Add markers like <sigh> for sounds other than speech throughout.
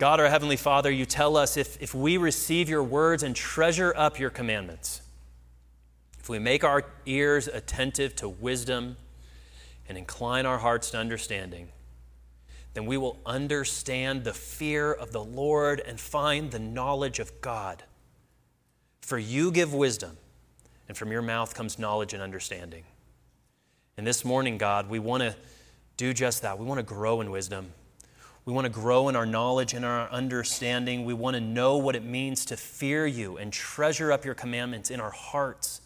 God, our Heavenly Father, you tell us if, if we receive your words and treasure up your commandments, if we make our ears attentive to wisdom and incline our hearts to understanding, then we will understand the fear of the Lord and find the knowledge of God. For you give wisdom, and from your mouth comes knowledge and understanding. And this morning, God, we want to do just that. We want to grow in wisdom. We want to grow in our knowledge and our understanding. We want to know what it means to fear you and treasure up your commandments in our hearts.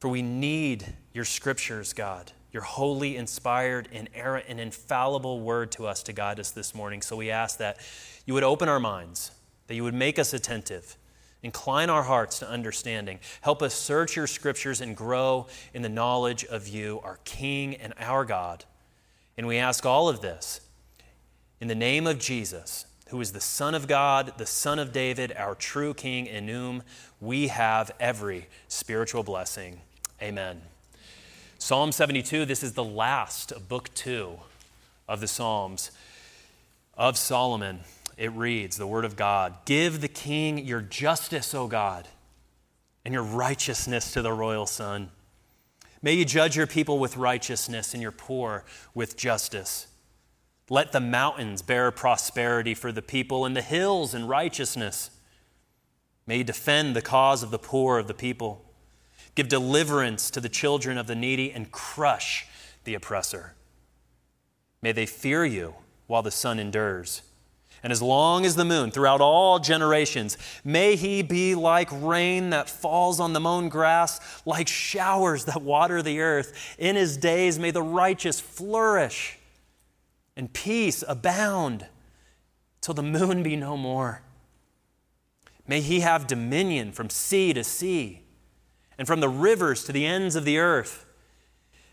For we need your scriptures, God your holy, inspired, inerrant, and infallible word to us to guide us this morning. So we ask that you would open our minds, that you would make us attentive, incline our hearts to understanding, help us search your scriptures and grow in the knowledge of you, our King and our God. And we ask all of this in the name of Jesus, who is the Son of God, the Son of David, our true King, in whom we have every spiritual blessing. Amen. Psalm 72, this is the last of book two of the Psalms of Solomon. It reads, the word of God Give the king your justice, O God, and your righteousness to the royal son. May you judge your people with righteousness and your poor with justice. Let the mountains bear prosperity for the people and the hills in righteousness. May you defend the cause of the poor of the people. Give deliverance to the children of the needy and crush the oppressor. May they fear you while the sun endures. And as long as the moon, throughout all generations, may he be like rain that falls on the mown grass, like showers that water the earth. In his days, may the righteous flourish and peace abound till the moon be no more. May he have dominion from sea to sea and from the rivers to the ends of the earth.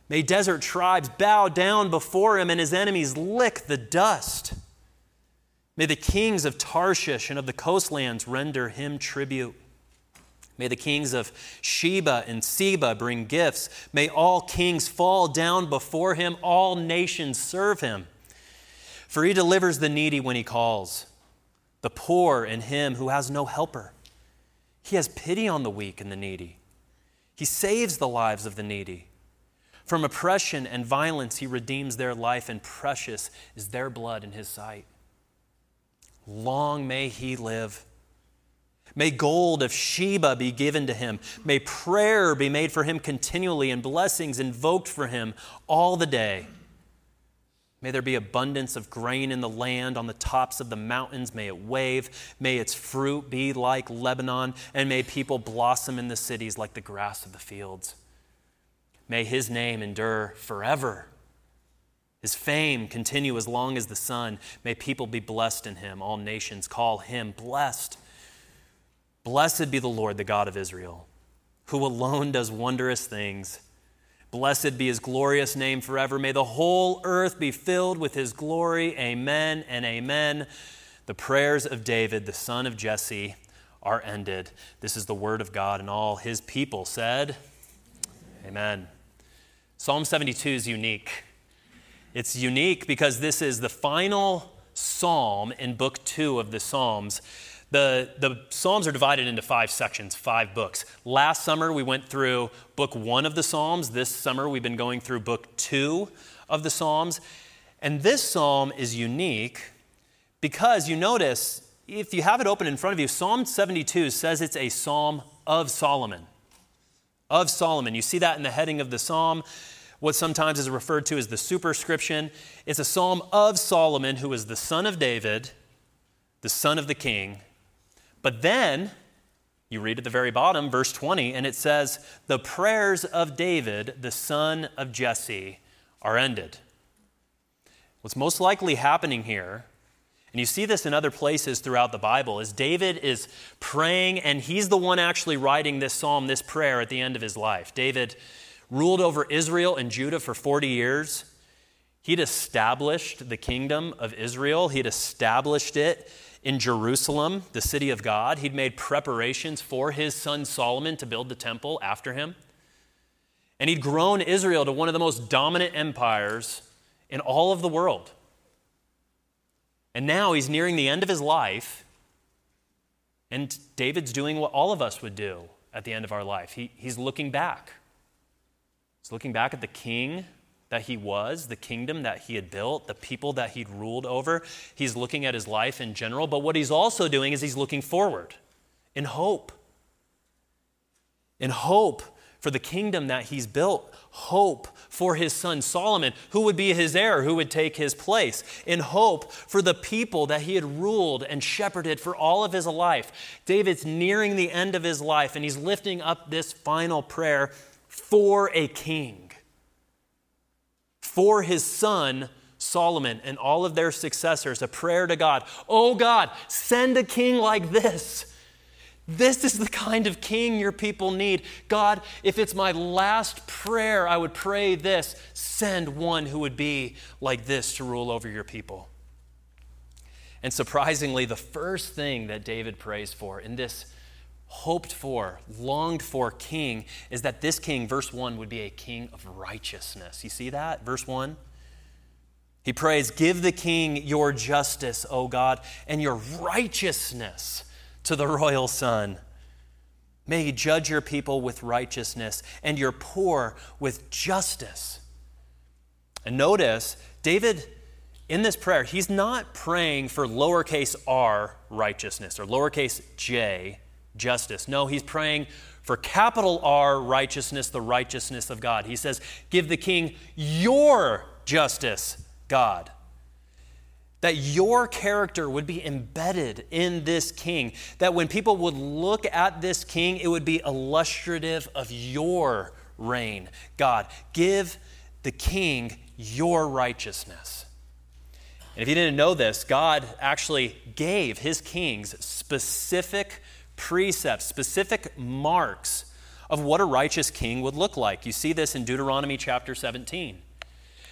May desert tribes bow down before him and his enemies lick the dust. May the kings of Tarshish and of the coastlands render him tribute. May the kings of Sheba and Seba bring gifts. May all kings fall down before him, all nations serve him. For he delivers the needy when he calls, the poor and him who has no helper. He has pity on the weak and the needy. He saves the lives of the needy. From oppression and violence, he redeems their life, and precious is their blood in his sight. Long may he live. May gold of Sheba be given to him. May prayer be made for him continually, and blessings invoked for him all the day. May there be abundance of grain in the land on the tops of the mountains. May it wave. May its fruit be like Lebanon, and may people blossom in the cities like the grass of the fields. May his name endure forever. His fame continue as long as the sun. May people be blessed in him. All nations call him blessed. Blessed be the Lord, the God of Israel, who alone does wondrous things. Blessed be his glorious name forever. May the whole earth be filled with his glory. Amen and amen. The prayers of David, the son of Jesse, are ended. This is the word of God, and all his people said, Amen. Psalm 72 is unique. It's unique because this is the final psalm in book two of the Psalms. The, the Psalms are divided into five sections, five books. Last summer, we went through book one of the Psalms. This summer, we've been going through book two of the Psalms. And this psalm is unique because you notice, if you have it open in front of you, Psalm 72 says it's a psalm of Solomon. Of Solomon. You see that in the heading of the psalm, what sometimes is referred to as the superscription. It's a psalm of Solomon, who is the son of David, the son of the king, but then you read at the very bottom, verse 20, and it says, The prayers of David, the son of Jesse, are ended. What's most likely happening here, and you see this in other places throughout the Bible, is David is praying, and he's the one actually writing this psalm, this prayer at the end of his life. David ruled over Israel and Judah for 40 years. He'd established the kingdom of Israel, he'd established it in Jerusalem, the city of God. He'd made preparations for his son Solomon to build the temple after him. And he'd grown Israel to one of the most dominant empires in all of the world. And now he's nearing the end of his life, and David's doing what all of us would do at the end of our life. He, he's looking back. He's looking back at the king that he was, the kingdom that he had built, the people that he'd ruled over. He's looking at his life in general, but what he's also doing is he's looking forward in hope. In hope for the kingdom that he's built, hope for his son Solomon, who would be his heir, who would take his place, in hope for the people that he had ruled and shepherded for all of his life. David's nearing the end of his life, and he's lifting up this final prayer for a king, for his son. Solomon and all of their successors, a prayer to God. Oh God, send a king like this this is the kind of king your people need. God, if it's my last prayer, I would pray this send one who would be like this to rule over your people. And surprisingly, the first thing that David prays for in this hoped for, longed for king is that this king, verse 1, would be a king of righteousness. You see that? Verse 1. He prays, Give the king your justice, O God, and your righteousness to the royal son. May he judge your people with righteousness and your poor with justice. And notice, David, in this prayer, he's not praying for lowercase r righteousness or lowercase j justice. No, he's praying for capital R righteousness, the righteousness of God. He says, Give the king your justice, God that your character would be embedded in this king, that when people would look at this king, it would be illustrative of your reign. God, give the king your righteousness. And if you didn't know this, God actually gave his kings specific precepts, specific marks of what a righteous king would look like. You see this in Deuteronomy chapter 17.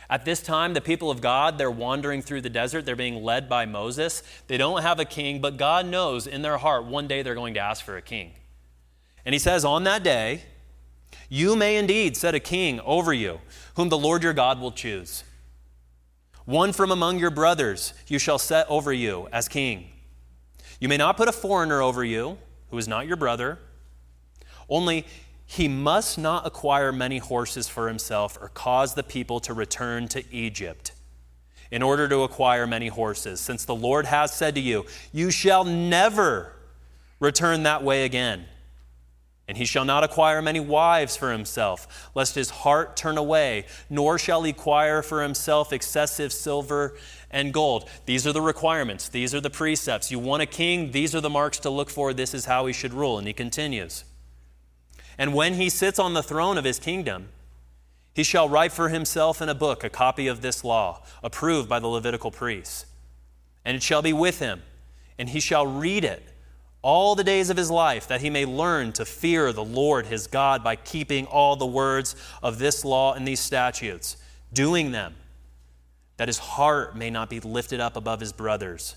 At this time, the people of God, they're wandering through the desert. They're being led by Moses. They don't have a king, but God knows in their heart one day they're going to ask for a king. And he says, On that day, you may indeed set a king over you, whom the Lord your God will choose. One from among your brothers you shall set over you as king. You may not put a foreigner over you, who is not your brother. Only he must not acquire many horses for himself or cause the people to return to Egypt in order to acquire many horses, since the Lord has said to you, You shall never return that way again. And he shall not acquire many wives for himself, lest his heart turn away, nor shall he acquire for himself excessive silver and gold. These are the requirements, these are the precepts. You want a king, these are the marks to look for, this is how he should rule. And he continues. And when he sits on the throne of his kingdom, he shall write for himself in a book a copy of this law, approved by the Levitical priests. And it shall be with him, and he shall read it all the days of his life, that he may learn to fear the Lord his God by keeping all the words of this law and these statutes, doing them, that his heart may not be lifted up above his brothers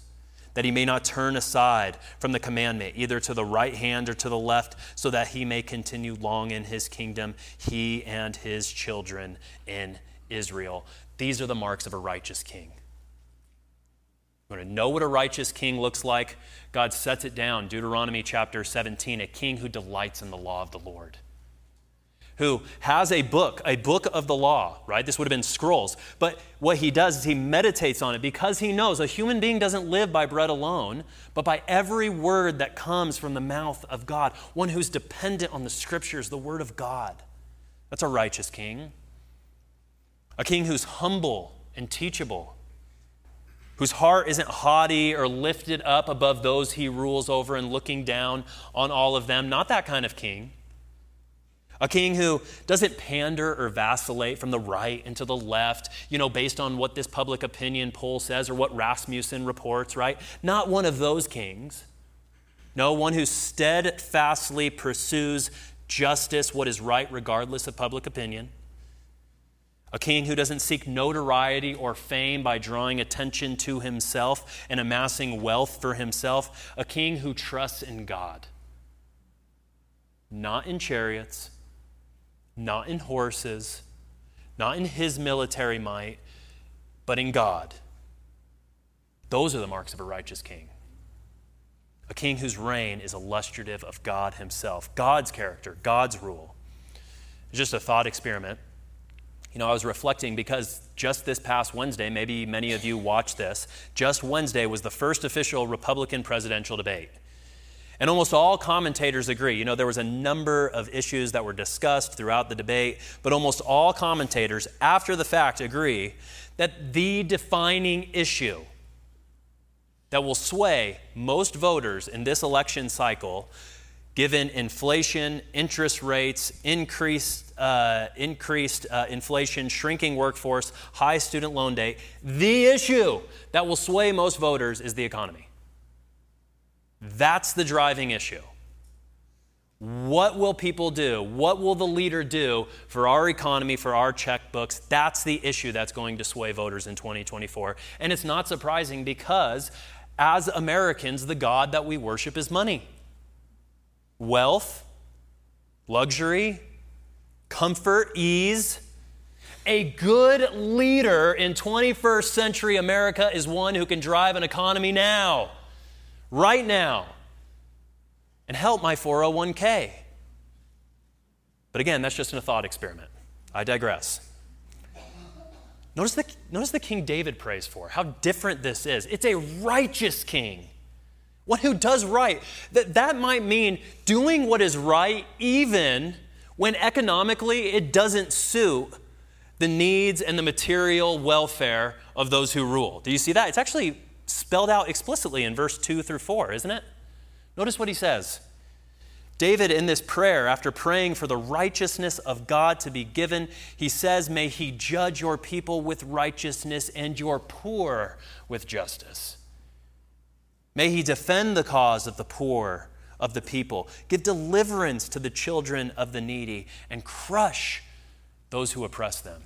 that he may not turn aside from the commandment, either to the right hand or to the left, so that he may continue long in his kingdom, he and his children in Israel. These are the marks of a righteous king. You want to know what a righteous king looks like? God sets it down, Deuteronomy chapter 17, a king who delights in the law of the Lord who has a book, a book of the law, right? This would have been scrolls. But what he does is he meditates on it because he knows a human being doesn't live by bread alone, but by every word that comes from the mouth of God. One who's dependent on the scriptures, the word of God. That's a righteous king. A king who's humble and teachable, whose heart isn't haughty or lifted up above those he rules over and looking down on all of them. Not that kind of king. A king who doesn't pander or vacillate from the right and to the left, you know, based on what this public opinion poll says or what Rasmussen reports, right? Not one of those kings. No, one who steadfastly pursues justice, what is right, regardless of public opinion. A king who doesn't seek notoriety or fame by drawing attention to himself and amassing wealth for himself. A king who trusts in God, not in chariots not in horses, not in his military might, but in God. Those are the marks of a righteous king. A king whose reign is illustrative of God himself, God's character, God's rule. It's just a thought experiment. You know, I was reflecting because just this past Wednesday, maybe many of you watched this, just Wednesday was the first official Republican presidential debate. And almost all commentators agree. You know, there was a number of issues that were discussed throughout the debate, but almost all commentators, after the fact, agree that the defining issue that will sway most voters in this election cycle, given inflation, interest rates, increased, uh, increased uh, inflation, shrinking workforce, high student loan debt, the issue that will sway most voters is the economy. That's the driving issue. What will people do? What will the leader do for our economy, for our checkbooks? That's the issue that's going to sway voters in 2024. And it's not surprising because, as Americans, the God that we worship is money, wealth, luxury, comfort, ease. A good leader in 21st century America is one who can drive an economy now right now and help my 401k. But again, that's just a thought experiment. I digress. Notice the, notice the King David prays for, how different this is. It's a righteous king, one who does right. That, that might mean doing what is right even when economically it doesn't suit the needs and the material welfare of those who rule. Do you see that? It's actually spelled out explicitly in verse 2 through 4, isn't it? Notice what he says. David, in this prayer, after praying for the righteousness of God to be given, he says, May he judge your people with righteousness and your poor with justice. May he defend the cause of the poor of the people, give deliverance to the children of the needy, and crush those who oppress them.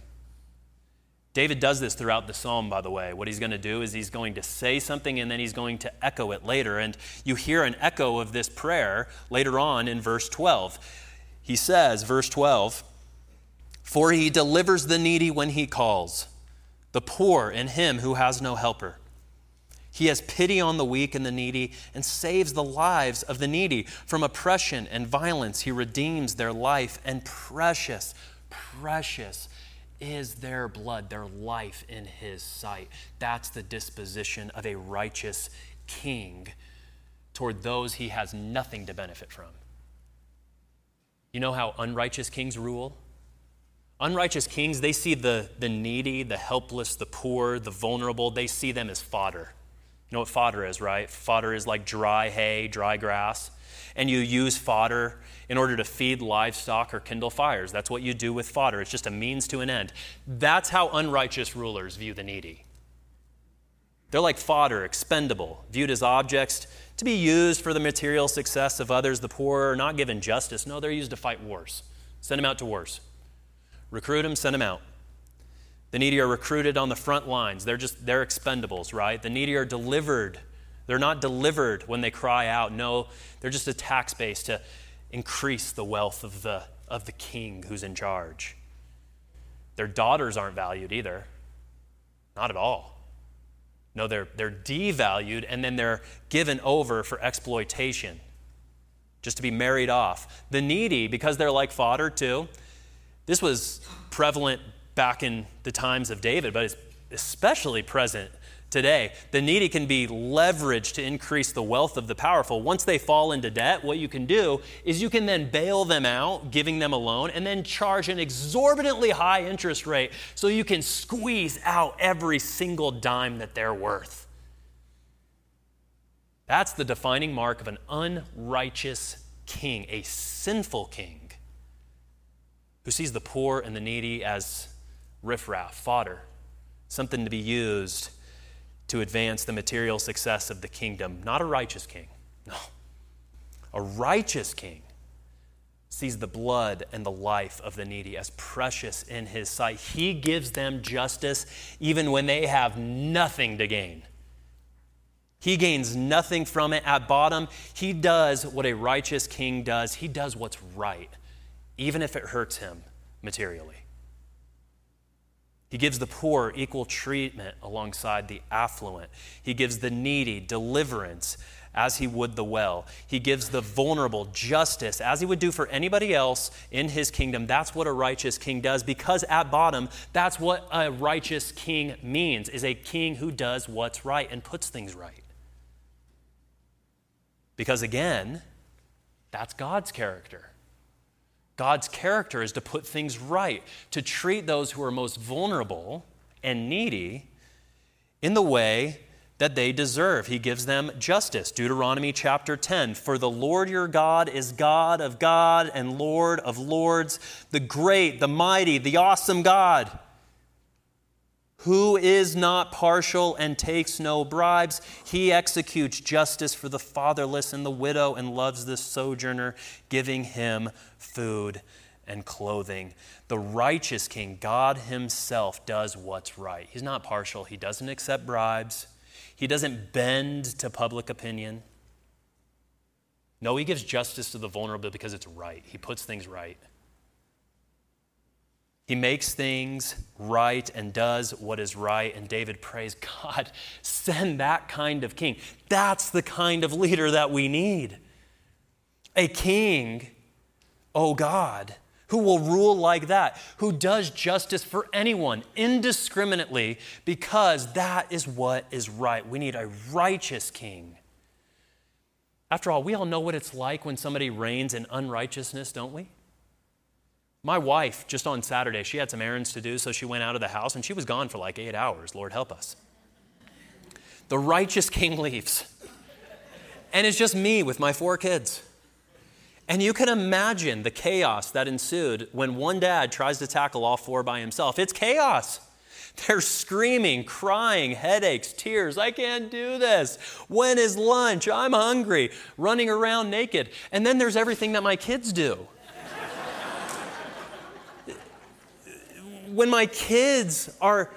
David does this throughout the psalm, by the way. What he's going to do is he's going to say something and then he's going to echo it later. And you hear an echo of this prayer later on in verse 12. He says, verse 12, For he delivers the needy when he calls, the poor and him who has no helper. He has pity on the weak and the needy and saves the lives of the needy. From oppression and violence, he redeems their life. And precious, precious is their blood, their life in his sight. That's the disposition of a righteous king toward those he has nothing to benefit from. You know how unrighteous kings rule? Unrighteous kings, they see the, the needy, the helpless, the poor, the vulnerable, they see them as fodder. You know what fodder is, right? Fodder is like dry hay, dry grass. And you use fodder in order to feed livestock or kindle fires. That's what you do with fodder. It's just a means to an end. That's how unrighteous rulers view the needy. They're like fodder, expendable, viewed as objects to be used for the material success of others. The poor are not given justice. No, they're used to fight wars. Send them out to wars. Recruit them, send them out. The needy are recruited on the front lines. They're just, they're expendables, right? The needy are delivered. They're not delivered when they cry out. No, they're just a tax base to increase the wealth of the, of the king who's in charge. Their daughters aren't valued either. Not at all. No, they're, they're devalued and then they're given over for exploitation, just to be married off. The needy, because they're like fodder too, this was prevalent back in the times of David, but it's especially present today. The needy can be leveraged to increase the wealth of the powerful. Once they fall into debt, what you can do is you can then bail them out, giving them a loan, and then charge an exorbitantly high interest rate so you can squeeze out every single dime that they're worth. That's the defining mark of an unrighteous king, a sinful king who sees the poor and the needy as riffraff, fodder, something to be used to advance the material success of the kingdom. Not a righteous king. No. A righteous king sees the blood and the life of the needy as precious in his sight. He gives them justice even when they have nothing to gain. He gains nothing from it. At bottom, he does what a righteous king does. He does what's right, even if it hurts him materially. He gives the poor equal treatment alongside the affluent. He gives the needy deliverance as he would the well. He gives the vulnerable justice as he would do for anybody else in his kingdom. That's what a righteous king does because at bottom, that's what a righteous king means is a king who does what's right and puts things right. Because again, that's God's character. God's character is to put things right, to treat those who are most vulnerable and needy in the way that they deserve. He gives them justice. Deuteronomy chapter 10 For the Lord your God is God of God and Lord of lords, the great, the mighty, the awesome God who is not partial and takes no bribes. He executes justice for the fatherless and the widow and loves the sojourner, giving him food and clothing. The righteous king, God himself, does what's right. He's not partial, he doesn't accept bribes, he doesn't bend to public opinion. No, he gives justice to the vulnerable because it's right. He puts things right. He makes things right and does what is right. And David prays, <laughs> God, send that kind of king. That's the kind of leader that we need. A king, oh God, who will rule like that, who does justice for anyone indiscriminately, because that is what is right. We need a righteous king. After all, we all know what it's like when somebody reigns in unrighteousness, don't we? My wife, just on Saturday, she had some errands to do, so she went out of the house and she was gone for like eight hours. Lord help us. The righteous king leaves. And it's just me with my four kids. And you can imagine the chaos that ensued when one dad tries to tackle all four by himself. It's chaos. They're screaming, crying, headaches, tears. I can't do this. When is lunch? I'm hungry, running around naked. And then there's everything that my kids do. When my kids are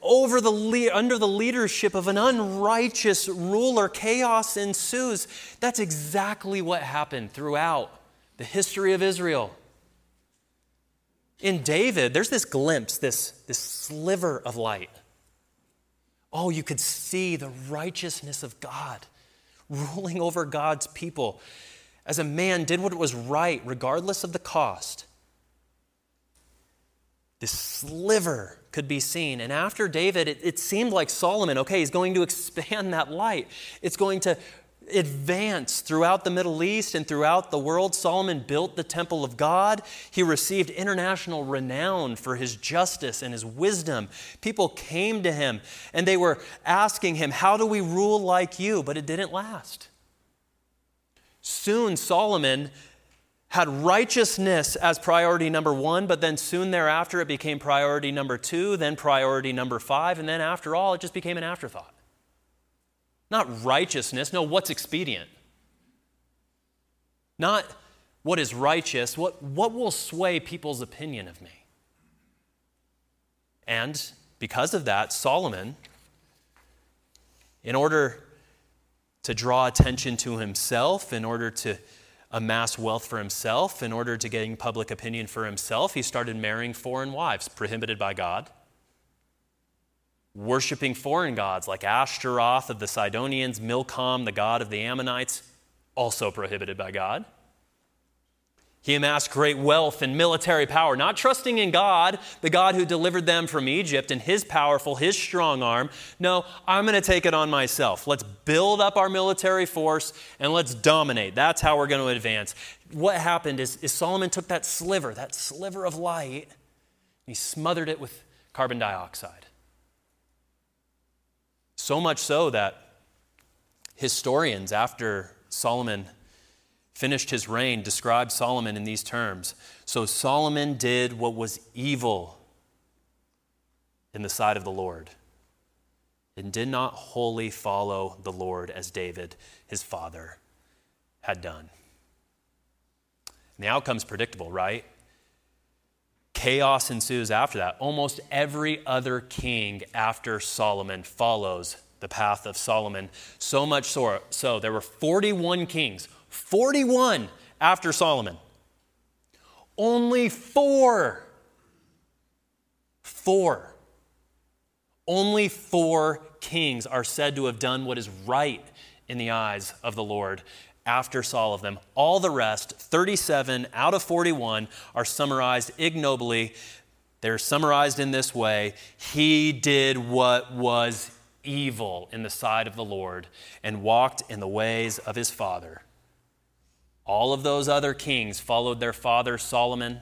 over the under the leadership of an unrighteous ruler, chaos ensues. That's exactly what happened throughout the history of Israel. In David, there's this glimpse, this, this sliver of light. Oh, you could see the righteousness of God ruling over God's people as a man did what was right, regardless of the cost. This sliver could be seen. And after David, it, it, seemed like Solomon, okay, he's going to <laughs> expand that light. It's going to advance throughout the Middle East and throughout the world. Solomon built the temple of God. He received international renown for his justice and his wisdom. People came to him and they were asking him, How do we rule like you? But it didn't last. Soon, Solomon had righteousness as priority number one, but then soon thereafter it became priority number two, then priority number five, and then after all, it just became an afterthought. Not righteousness, no, what's expedient. Not what is righteous, what, what will sway people's opinion of me. And because of that, Solomon, in order to draw attention to himself, in order to amass wealth for himself in order to gain public opinion for himself. He started marrying foreign wives, prohibited by God. Worshipping foreign gods like Ashtaroth of the Sidonians, Milcom, the god of the Ammonites, also prohibited by God. He amassed great wealth and military power, not trusting in God, the God who delivered them from Egypt and his powerful, his strong arm. No, I'm going to take it on myself. Let's build up our military force and let's dominate. That's how we're going to advance. What happened is, is Solomon took that sliver, that sliver of light, and he smothered it with carbon dioxide. So much so that historians, after Solomon finished his reign describes Solomon in these terms So Solomon did what was evil in the sight of the Lord and did not wholly follow the Lord as David, his father, had done. And the outcome's predictable, right? Chaos ensues after that. Almost every other king after Solomon follows the path of Solomon. So much so, so there were 41 kings, 41 after Solomon. Only four, four Only four kings are said to have done what is right in the eyes of the Lord after Saul of them. All the rest, 37 out of 41, are summarized ignobly. They're summarized in this way He did what was evil in the sight of the Lord and walked in the ways of his father. All of those other kings followed their father Solomon,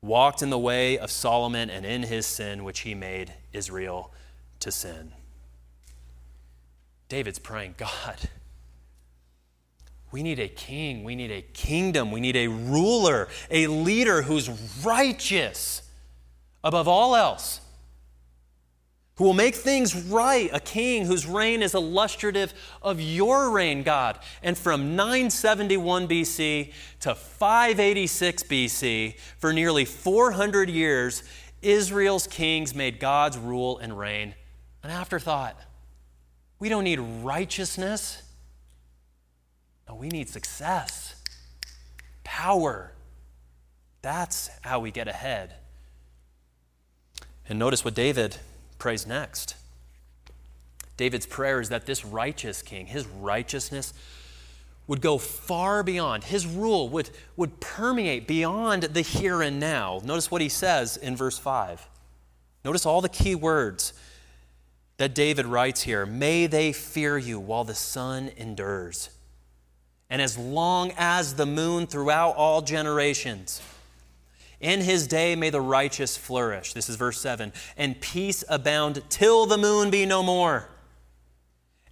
walked in the way of Solomon and in his sin, which he made Israel to sin. David's praying, God, we need a king, we need a kingdom, we need a ruler, a leader who's righteous above all else who will make things right, a king whose reign is illustrative of your reign, God. And from 971 BC to 586 BC, for nearly 400 years, Israel's kings made God's rule and reign an afterthought. We don't need righteousness. No, we need success, power. That's how we get ahead. And notice what David prays next. David's prayer is that this righteous king, his righteousness, would go far beyond, his rule would, would permeate beyond the here and now. Notice what he says in verse 5. Notice all the key words that David writes here. May they fear you while the sun endures, and as long as the moon throughout all generations. In his day may the righteous flourish. This is verse 7. And peace abound till the moon be no more.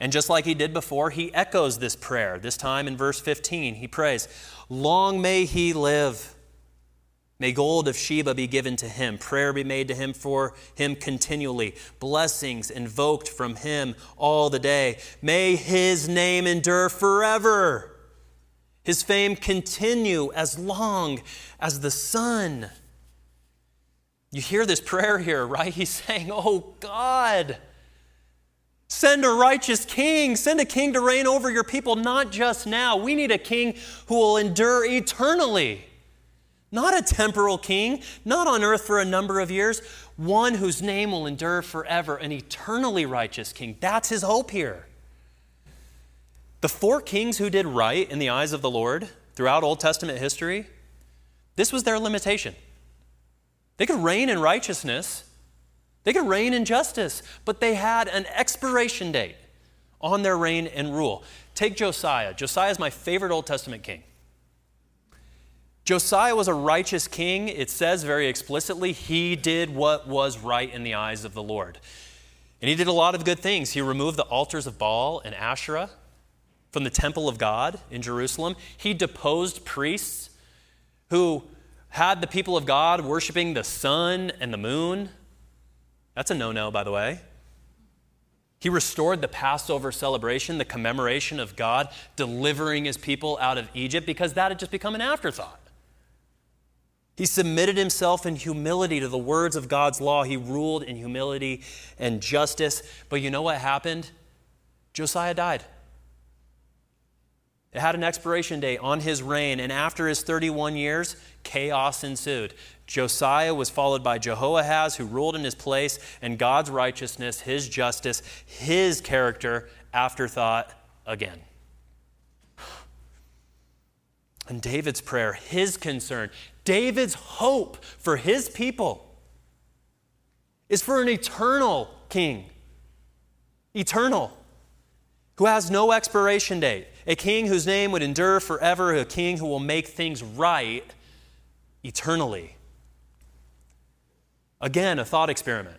And just like he did before, he echoes this prayer. This time in verse 15, he prays, Long may he live. May gold of Sheba be given to him, prayer be made to him for him continually, blessings invoked from him all the day. May his name endure forever his fame continue as long as the sun. You hear this prayer here, right? He's saying, Oh God, send a righteous king, send a king to reign over your people, not just now. We need a king who will endure eternally. Not a temporal king, not on earth for a number of years, one whose name will endure forever, an eternally righteous king. That's his hope here. The four kings who did right in the eyes of the Lord throughout Old Testament history, this was their limitation. They could reign in righteousness, they could reign in justice, but they had an expiration date on their reign and rule. Take Josiah. Josiah is my favorite Old Testament king. Josiah was a righteous king. It says very explicitly, he did what was right in the eyes of the Lord. And he did a lot of good things. He removed the altars of Baal and Asherah from the temple of God in Jerusalem. He deposed priests who had the people of God worshiping the sun and the moon. That's a no no, by the way. He restored the Passover celebration, the commemoration of God delivering his people out of Egypt, because that had just become an afterthought. He submitted himself in humility to the words of God's law. He ruled in humility and justice. But you know what happened? Josiah died. It had an expiration date on his reign, and after his 31 years, chaos ensued. Josiah was followed by Jehoahaz, who ruled in his place, and God's righteousness, his justice, his character, afterthought again. And David's prayer, his concern, David's hope for his people is for an eternal king. Eternal who has no expiration date, a king whose name would endure forever, a king who will make things right eternally. Again, a thought experiment.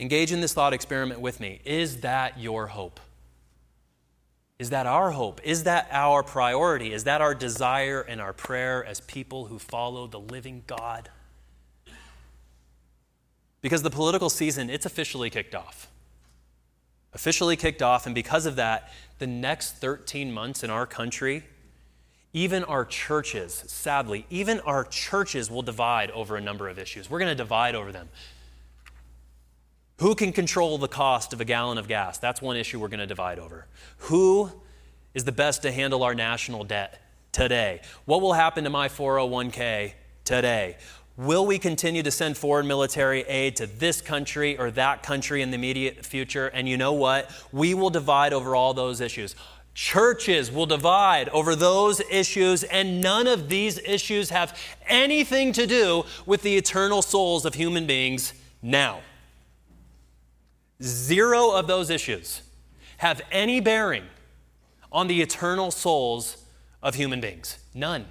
Engage in this thought experiment with me. Is that your hope? Is that our hope? Is that our priority? Is that our desire and our prayer as people who follow the living God? Because the political season, it's officially kicked off officially kicked off, and because of that, the next 13 months in our country, even our churches, sadly, even our churches will divide over a number of issues. We're going to divide over them. Who can control the cost of a gallon of gas? That's one issue we're going to divide over. Who is the best to handle our national debt today? What will happen to my 401k today? Will we continue to send foreign military aid to this country or that country in the immediate future? And you know what? We will divide over all those issues. Churches will divide over those issues, and none of these issues have anything to do with the eternal souls of human beings now. Zero of those issues have any bearing on the eternal souls of human beings. None.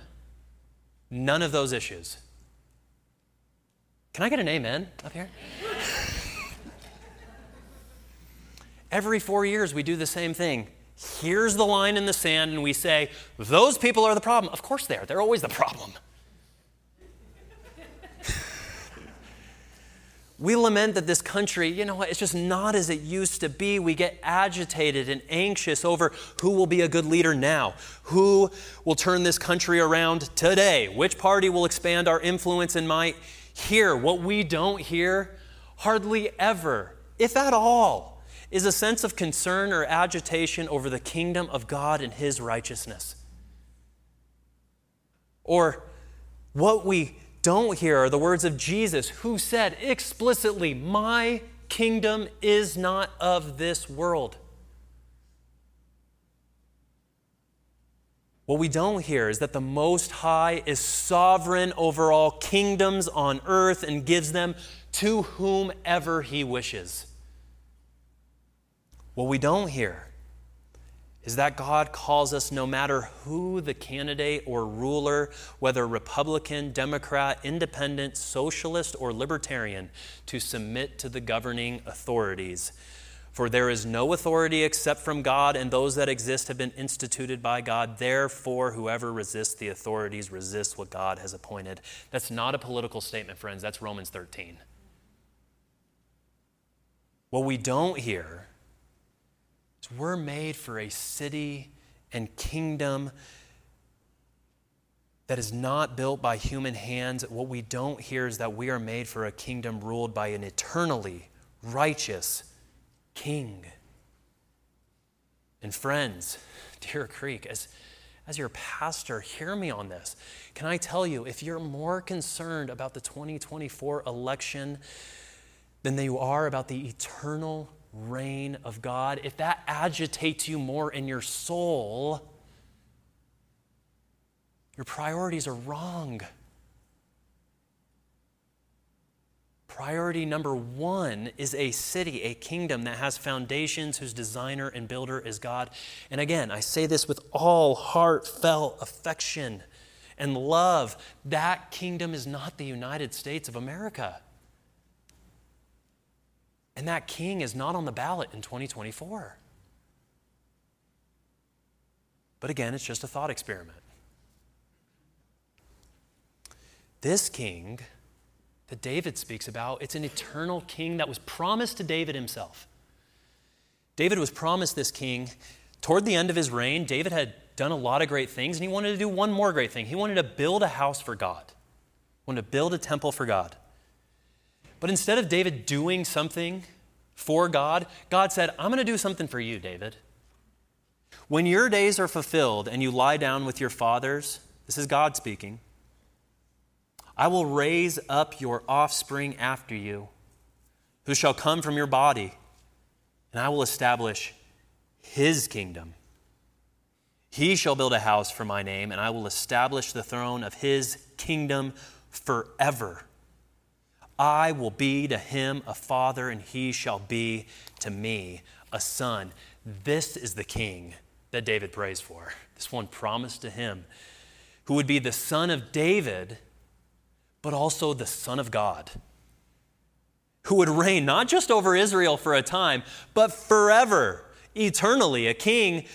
None of those issues. Can I get an amen up here? Every four years, we do the same thing. Here's the line in the sand, and we say, Those people are the problem. Of course they are. They're always the problem. <laughs> we lament that this country, you know what, it's just not as it used to be. We get agitated and anxious over who will be a good leader now, who will turn this country around today, which party will expand our influence and might hear. What we don't hear hardly ever, if at all, is a sense of concern or agitation over the kingdom of God and His righteousness. Or what we don't hear are the words of Jesus, who said explicitly, My kingdom is not of this world. What we don't hear is that the Most High is sovereign over all kingdoms on earth and gives them to whomever He wishes. What we don't hear is that God calls us, no matter who the candidate or ruler, whether Republican, Democrat, Independent, Socialist, or Libertarian, to submit to the governing authorities for there is no authority except from God, and those that exist have been instituted by God. Therefore, whoever resists the authorities resists what God has appointed. That's not a political statement, friends. That's Romans 13. What we don't hear is we're made for a city and kingdom that is not built by human hands. What we don't hear is that we are made for a kingdom ruled by an eternally righteous King. And friends, <laughs> Deer Creek, as, as your pastor, hear me on this. Can I tell you, if you're more concerned about the 2024 election than you are about the eternal reign of God, if that agitates you more in your soul, your priorities are wrong. Priority number one is a city, a kingdom that has foundations, whose designer and builder is God. And again, I say this with all heartfelt affection and love. That kingdom is not the United States of America. And that king is not on the ballot in 2024. But again, it's just a thought experiment. This king that David speaks about. It's an eternal king that was promised to David himself. David was promised this king. Toward the end of his reign, David had done a lot of great things, and he wanted to do one more great thing. He wanted to build a house for God, he wanted to build a temple for God. But instead of David doing something for God, God said, I'm going to do something for you, David. When your days are fulfilled and you lie down with your fathers, this is God speaking, I will raise up your offspring after you, who shall come from your body, and I will establish his kingdom. He shall build a house for my name, and I will establish the throne of his kingdom forever. I will be to him a father, and he shall be to me a son. This is the king that David prays for. This one promised to him, who would be the son of David but also the Son of God, who would reign not just over Israel for a time, but forever, eternally, a king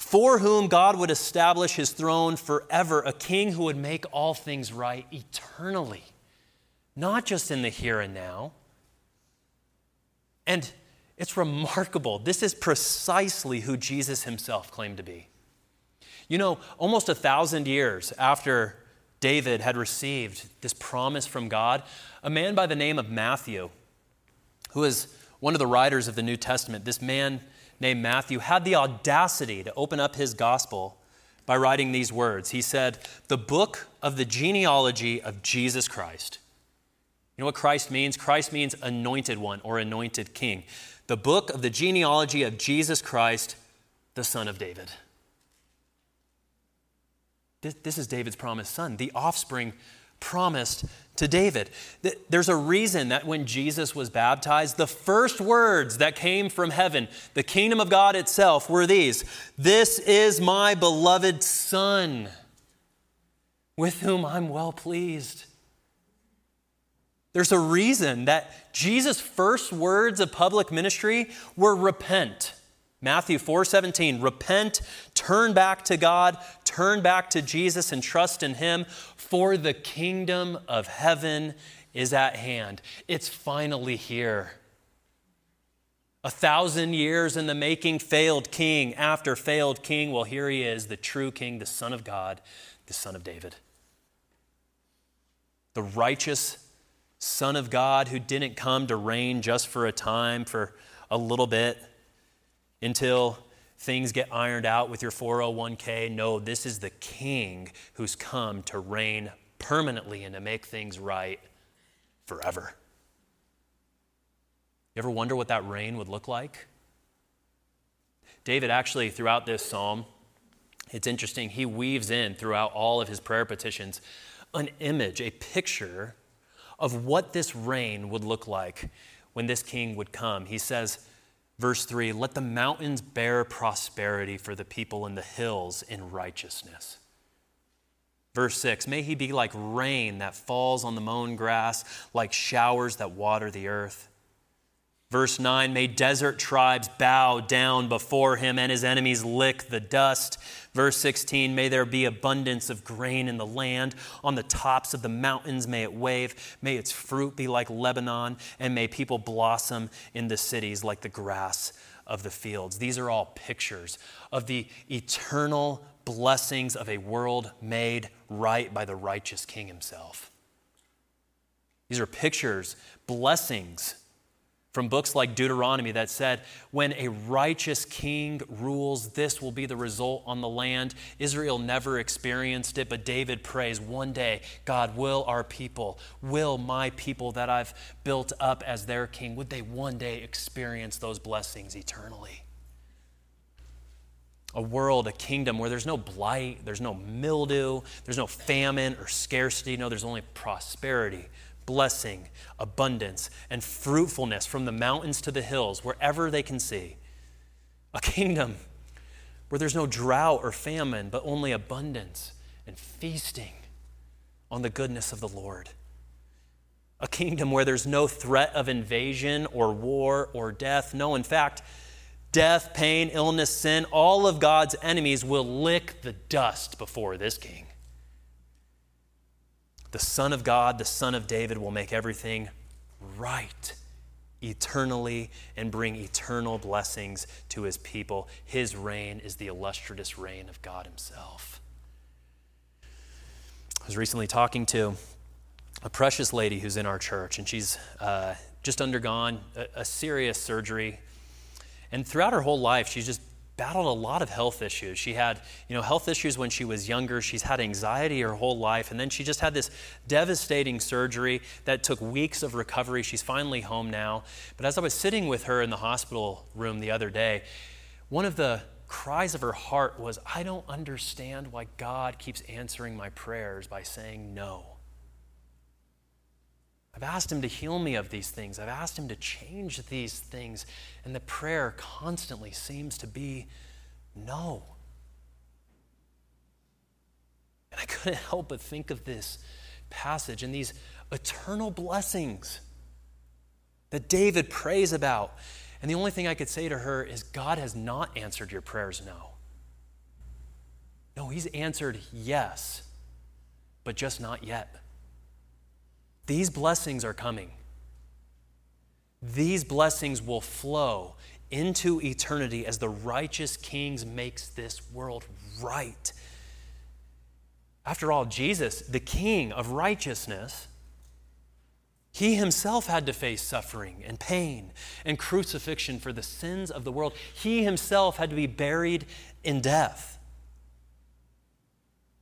for whom God would establish his throne forever, a king who would make all things right eternally, not just in the here and now. And it's remarkable. This is precisely who Jesus himself claimed to be. You know, almost a thousand years after David had received this promise from God, a man by the name of Matthew, who is one of the writers of the New Testament, this man named Matthew had the audacity to open up his gospel by writing these words. He said, The book of the genealogy of Jesus Christ, You know what Christ means? Christ means anointed one or anointed king. The book of the genealogy of Jesus Christ, the son of David. This, this is David's promised son, the offspring promised to David. There's a reason that when Jesus was baptized, the first words that came from heaven, the kingdom of God itself, were these This is my beloved Son, with whom I'm well pleased. There's a reason that Jesus' first words of public ministry were repent. Matthew 4:17 repent turn back to God turn back to Jesus and trust in him for the kingdom of heaven is at hand. It's finally here. A thousand years in the making failed king after failed king. Well here he is the true king the son of God the son of David. The righteous son of God who didn't come to reign just for a time for a little bit until things get ironed out with your 401k. No, this is the king who's come to reign permanently and to make things right forever. You ever wonder what that reign would look like? David actually, throughout this psalm, it's interesting, he weaves in throughout all of his prayer petitions an image, a picture of what this reign would look like when this king would come. He says, Verse 3 Let the mountains bear prosperity for the people in the hills in righteousness. Verse 6 May he be like rain that falls on the mown grass, like showers that water the earth. Verse 9 May desert tribes bow down before him and his enemies lick the dust. Verse 16 May there be abundance of grain in the land. On the tops of the mountains may it wave. May its fruit be like Lebanon, and may people blossom in the cities like the grass of the fields. These are all pictures of the eternal blessings of a world made right by the righteous King himself. These are pictures, blessings from books like Deuteronomy that said, when a righteous king rules, this will be the result on the land. Israel never experienced it, but David prays one day, God, will our people, will my people that I've built up as their king, would they one day experience those blessings eternally? A world, a kingdom where there's no blight, there's no mildew, there's no famine or scarcity. No, there's only prosperity blessing, abundance, and fruitfulness from the mountains to the hills, wherever they can see. A kingdom where there's no drought or famine, but only abundance and feasting on the goodness of the Lord. A kingdom where there's no threat of invasion or war or death. No, in fact, death, pain, illness, sin, all of God's enemies will lick the dust before this king the Son of God, the Son of David, will make everything right eternally and bring eternal blessings to his people. His reign is the illustrious reign of God himself. I was recently talking to a precious lady who's in our church, and she's uh, just undergone a, a serious surgery. And throughout her whole life, she's just battled a lot of health issues. She had, you know, health issues when she was younger. She's had anxiety her whole life. And then she just had this devastating surgery that took weeks of recovery. She's finally home now. But as I was sitting with her in the hospital room the other day, one of the cries of her heart was, I don't understand why God keeps answering my prayers by saying no. I've asked him to heal me of these things. I've asked him to change these things. And the prayer constantly seems to be no. And I couldn't help but think of this passage and these eternal blessings that David prays about. And the only thing I could say to her is God has not answered your prayers no. No, he's answered yes, but just not yet. These blessings are coming. These blessings will flow into eternity as the righteous kings makes this world right. After all, Jesus, the king of righteousness, he himself had to face suffering and pain and crucifixion for the sins of the world. He himself had to be buried in death.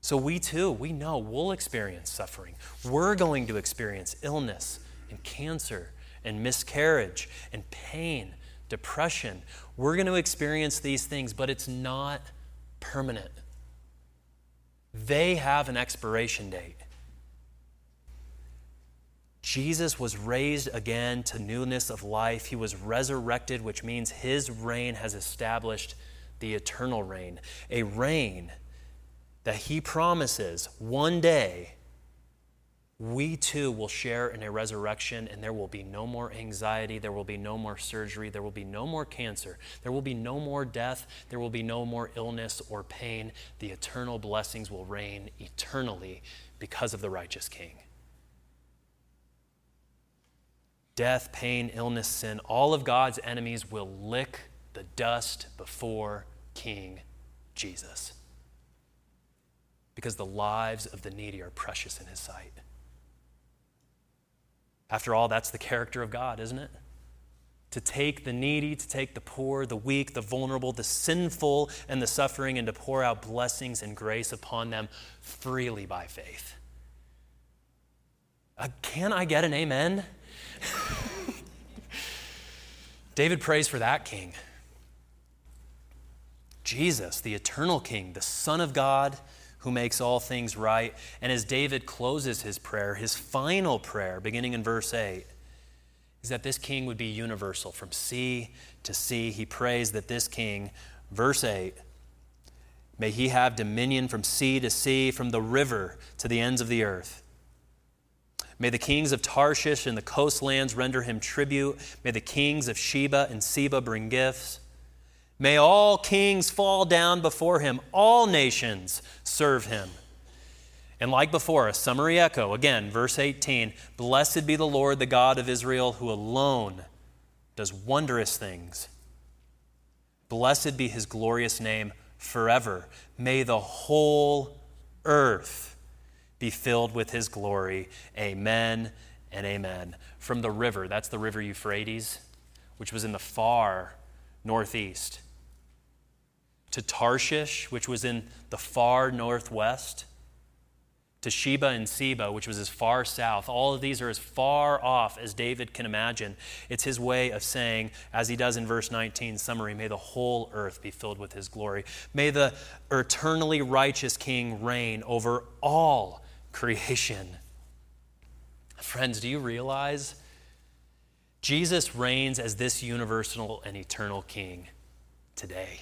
So we too, we know we'll experience suffering. We're going to experience illness and cancer and miscarriage and pain, depression. We're going to experience these things, but it's not permanent. They have an expiration date. Jesus was raised again to newness of life. He was resurrected, which means his reign has established the eternal reign, a reign that he promises one day we too will share in a resurrection, and there will be no more anxiety, there will be no more surgery, there will be no more cancer, there will be no more death, there will be no more illness or pain. The eternal blessings will reign eternally because of the righteous King. Death, pain, illness, sin, all of God's enemies will lick the dust before King Jesus. Because the lives of the needy are precious in his sight. After all, that's the character of God, isn't it? To take the needy, to take the poor, the weak, the vulnerable, the sinful, and the suffering, and to pour out blessings and grace upon them freely by faith. Uh, can I get an amen? <laughs> David prays for that king. Jesus, the eternal king, the Son of God who makes all things right. And as David closes his prayer, his final prayer, beginning in verse 8, is that this king would be universal from sea to sea. He prays that this king, verse 8, may he have dominion from sea to sea, from the river to the ends of the earth. May the kings of Tarshish and the coastlands render him tribute. May the kings of Sheba and Seba bring gifts. May all kings fall down before him, all nations serve him. And like before, a summary echo, again, verse 18 Blessed be the Lord, the God of Israel, who alone does wondrous things. Blessed be his glorious name forever. May the whole earth be filled with his glory. Amen and amen. From the river, that's the river Euphrates, which was in the far northeast to Tarshish, which was in the far northwest, to Sheba and Seba, which was as far south. All of these are as far off as David can imagine. It's his way of saying, as he does in verse 19, summary, may the whole earth be filled with his glory. May the eternally righteous king reign over all creation. Friends, do you realize Jesus reigns as this universal and eternal king today?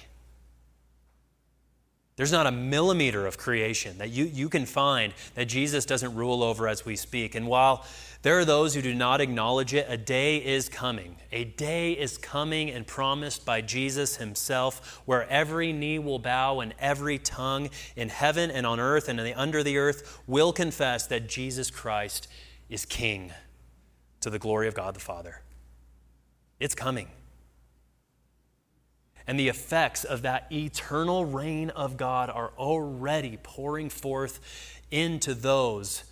There's not a millimeter of creation that you, you can find that Jesus doesn't rule over as we speak. And while there are those who do not acknowledge it, a day is coming. A day is coming and promised by Jesus himself where every knee will bow and every tongue in heaven and on earth and under the earth will confess that Jesus Christ is King to the glory of God the Father. It's coming and the effects of that eternal reign of God are already pouring forth into those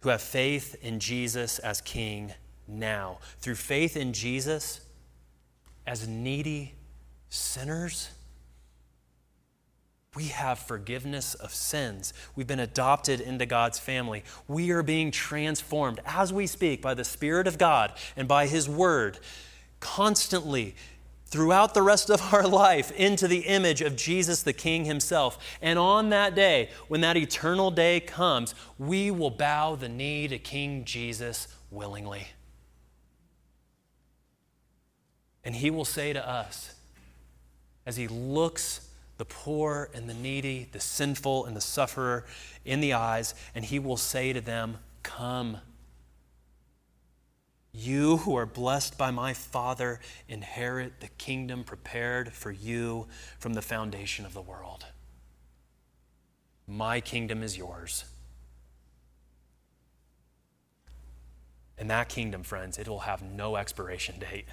who have faith in Jesus as King now. Through faith in Jesus as needy sinners, we have forgiveness of sins. We've been adopted into God's family. We are being transformed as we speak by the Spirit of God and by His Word, constantly throughout the rest of our <laughs> life into the image of Jesus the King himself. And on that day, when that eternal day comes, we will bow the knee to King Jesus willingly. And he will say to us, as he looks the poor and the needy, the sinful and the sufferer in the eyes, and he will say to them, Come you who are blessed by my Father inherit the kingdom prepared for you from the foundation of the world. My kingdom is yours. And that kingdom, friends, it will have no expiration date.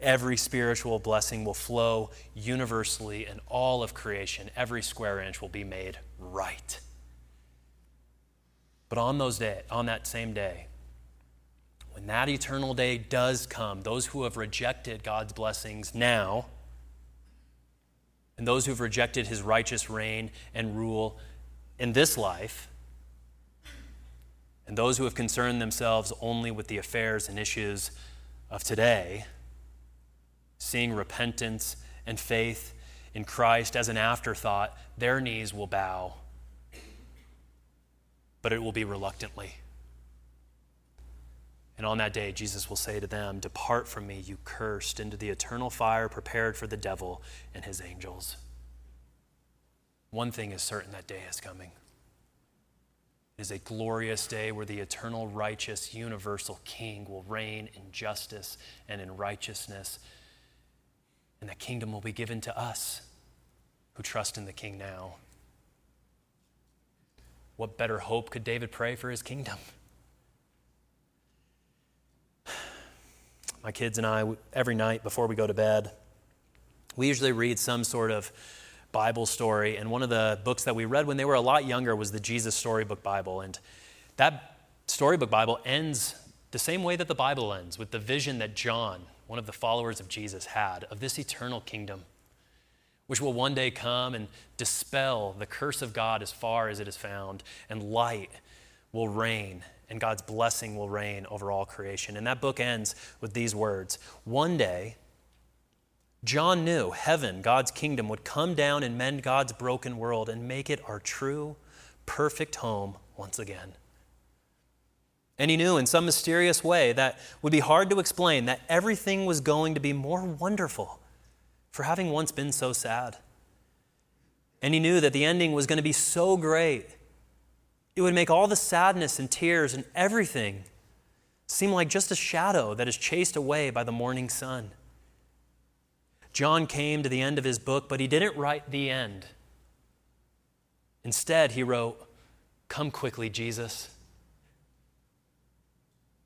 Every spiritual blessing will flow universally in all of creation. Every square inch will be made right. But on those day, on that same day, when that eternal day does come, those who have rejected God's blessings now, and those who've rejected his righteous reign and rule in this life, And those who have concerned themselves only with the affairs and issues of today, seeing repentance and faith in Christ as an afterthought, their knees will bow, but it will be reluctantly. And on that day, Jesus will say to them, Depart from me, you cursed, into the eternal fire prepared for the devil and his angels. One thing is certain that day is coming. It is a glorious day where the eternal, righteous, universal King will reign in justice and in righteousness. And the kingdom will be given to us who trust in the King now. What better hope could David pray for his kingdom? My kids and I, every night before we go to bed, we usually read some sort of Bible story. And one of the books that we read when they were a lot younger was the Jesus Storybook Bible. And that storybook Bible ends the same way that the Bible ends, with the vision that John, one of the followers of Jesus, had of this eternal kingdom, which will one day come and dispel the curse of God as far as it is found, and light will reign and God's blessing will reign over all creation. And that book ends with these words One day, John knew heaven, God's kingdom, would come down and mend God's broken world and make it our true, perfect home once again. And he knew in some mysterious way that would be hard to explain that everything was going to be more wonderful for having once been so sad. And he knew that the ending was going to be so great it would make all the sadness and tears and everything seem like just a shadow that is chased away by the morning sun. John came to the end of his book, but he didn't write the end. Instead, he wrote, Come quickly, Jesus.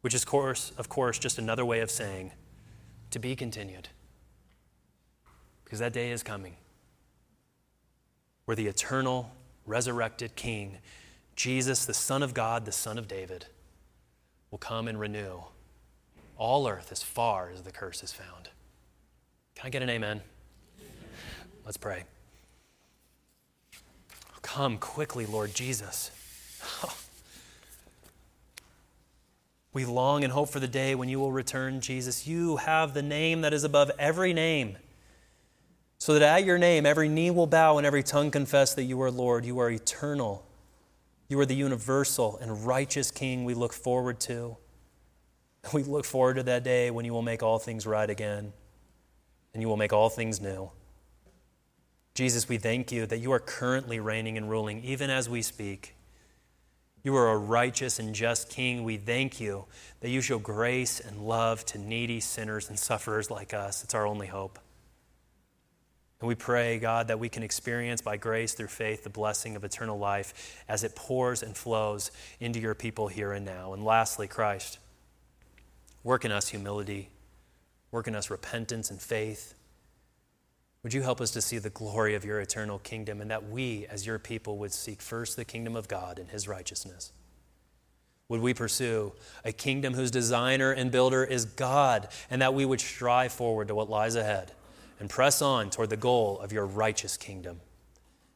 Which is, course, of course, just another way of saying, to be continued. Because that day is coming where the eternal, resurrected King Jesus, the Son of God, the Son of David, will come and renew all earth as far as the curse is found. Can I get an amen? Let's pray. Come quickly, Lord Jesus. <laughs> We long and hope for the day when you will return, Jesus. You have the name that is above every name, so that at your name every knee will bow and every tongue confess that you are Lord. You are eternal you are the universal and righteous King we look forward to. <laughs> We look forward to that day when you will make all things right again and you will make all things new. Jesus, we thank you that you are currently reigning and ruling even as we speak. You are a righteous and just King. We thank you that you show grace and love to needy sinners and sufferers like us. It's our only hope. And we pray, God, that we can experience by grace through faith the blessing of eternal life as it pours and flows into your people here and now. And lastly, Christ, work in us humility, work in us repentance and faith. Would you help us to see the glory of your eternal kingdom and that we, as your people, would seek first the kingdom of God and his righteousness? Would we pursue a kingdom whose designer and builder is God and that we would strive forward to what lies ahead? And press on toward the goal of your righteous kingdom.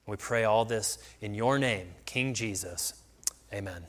We pray all this in your name, King Jesus. Amen.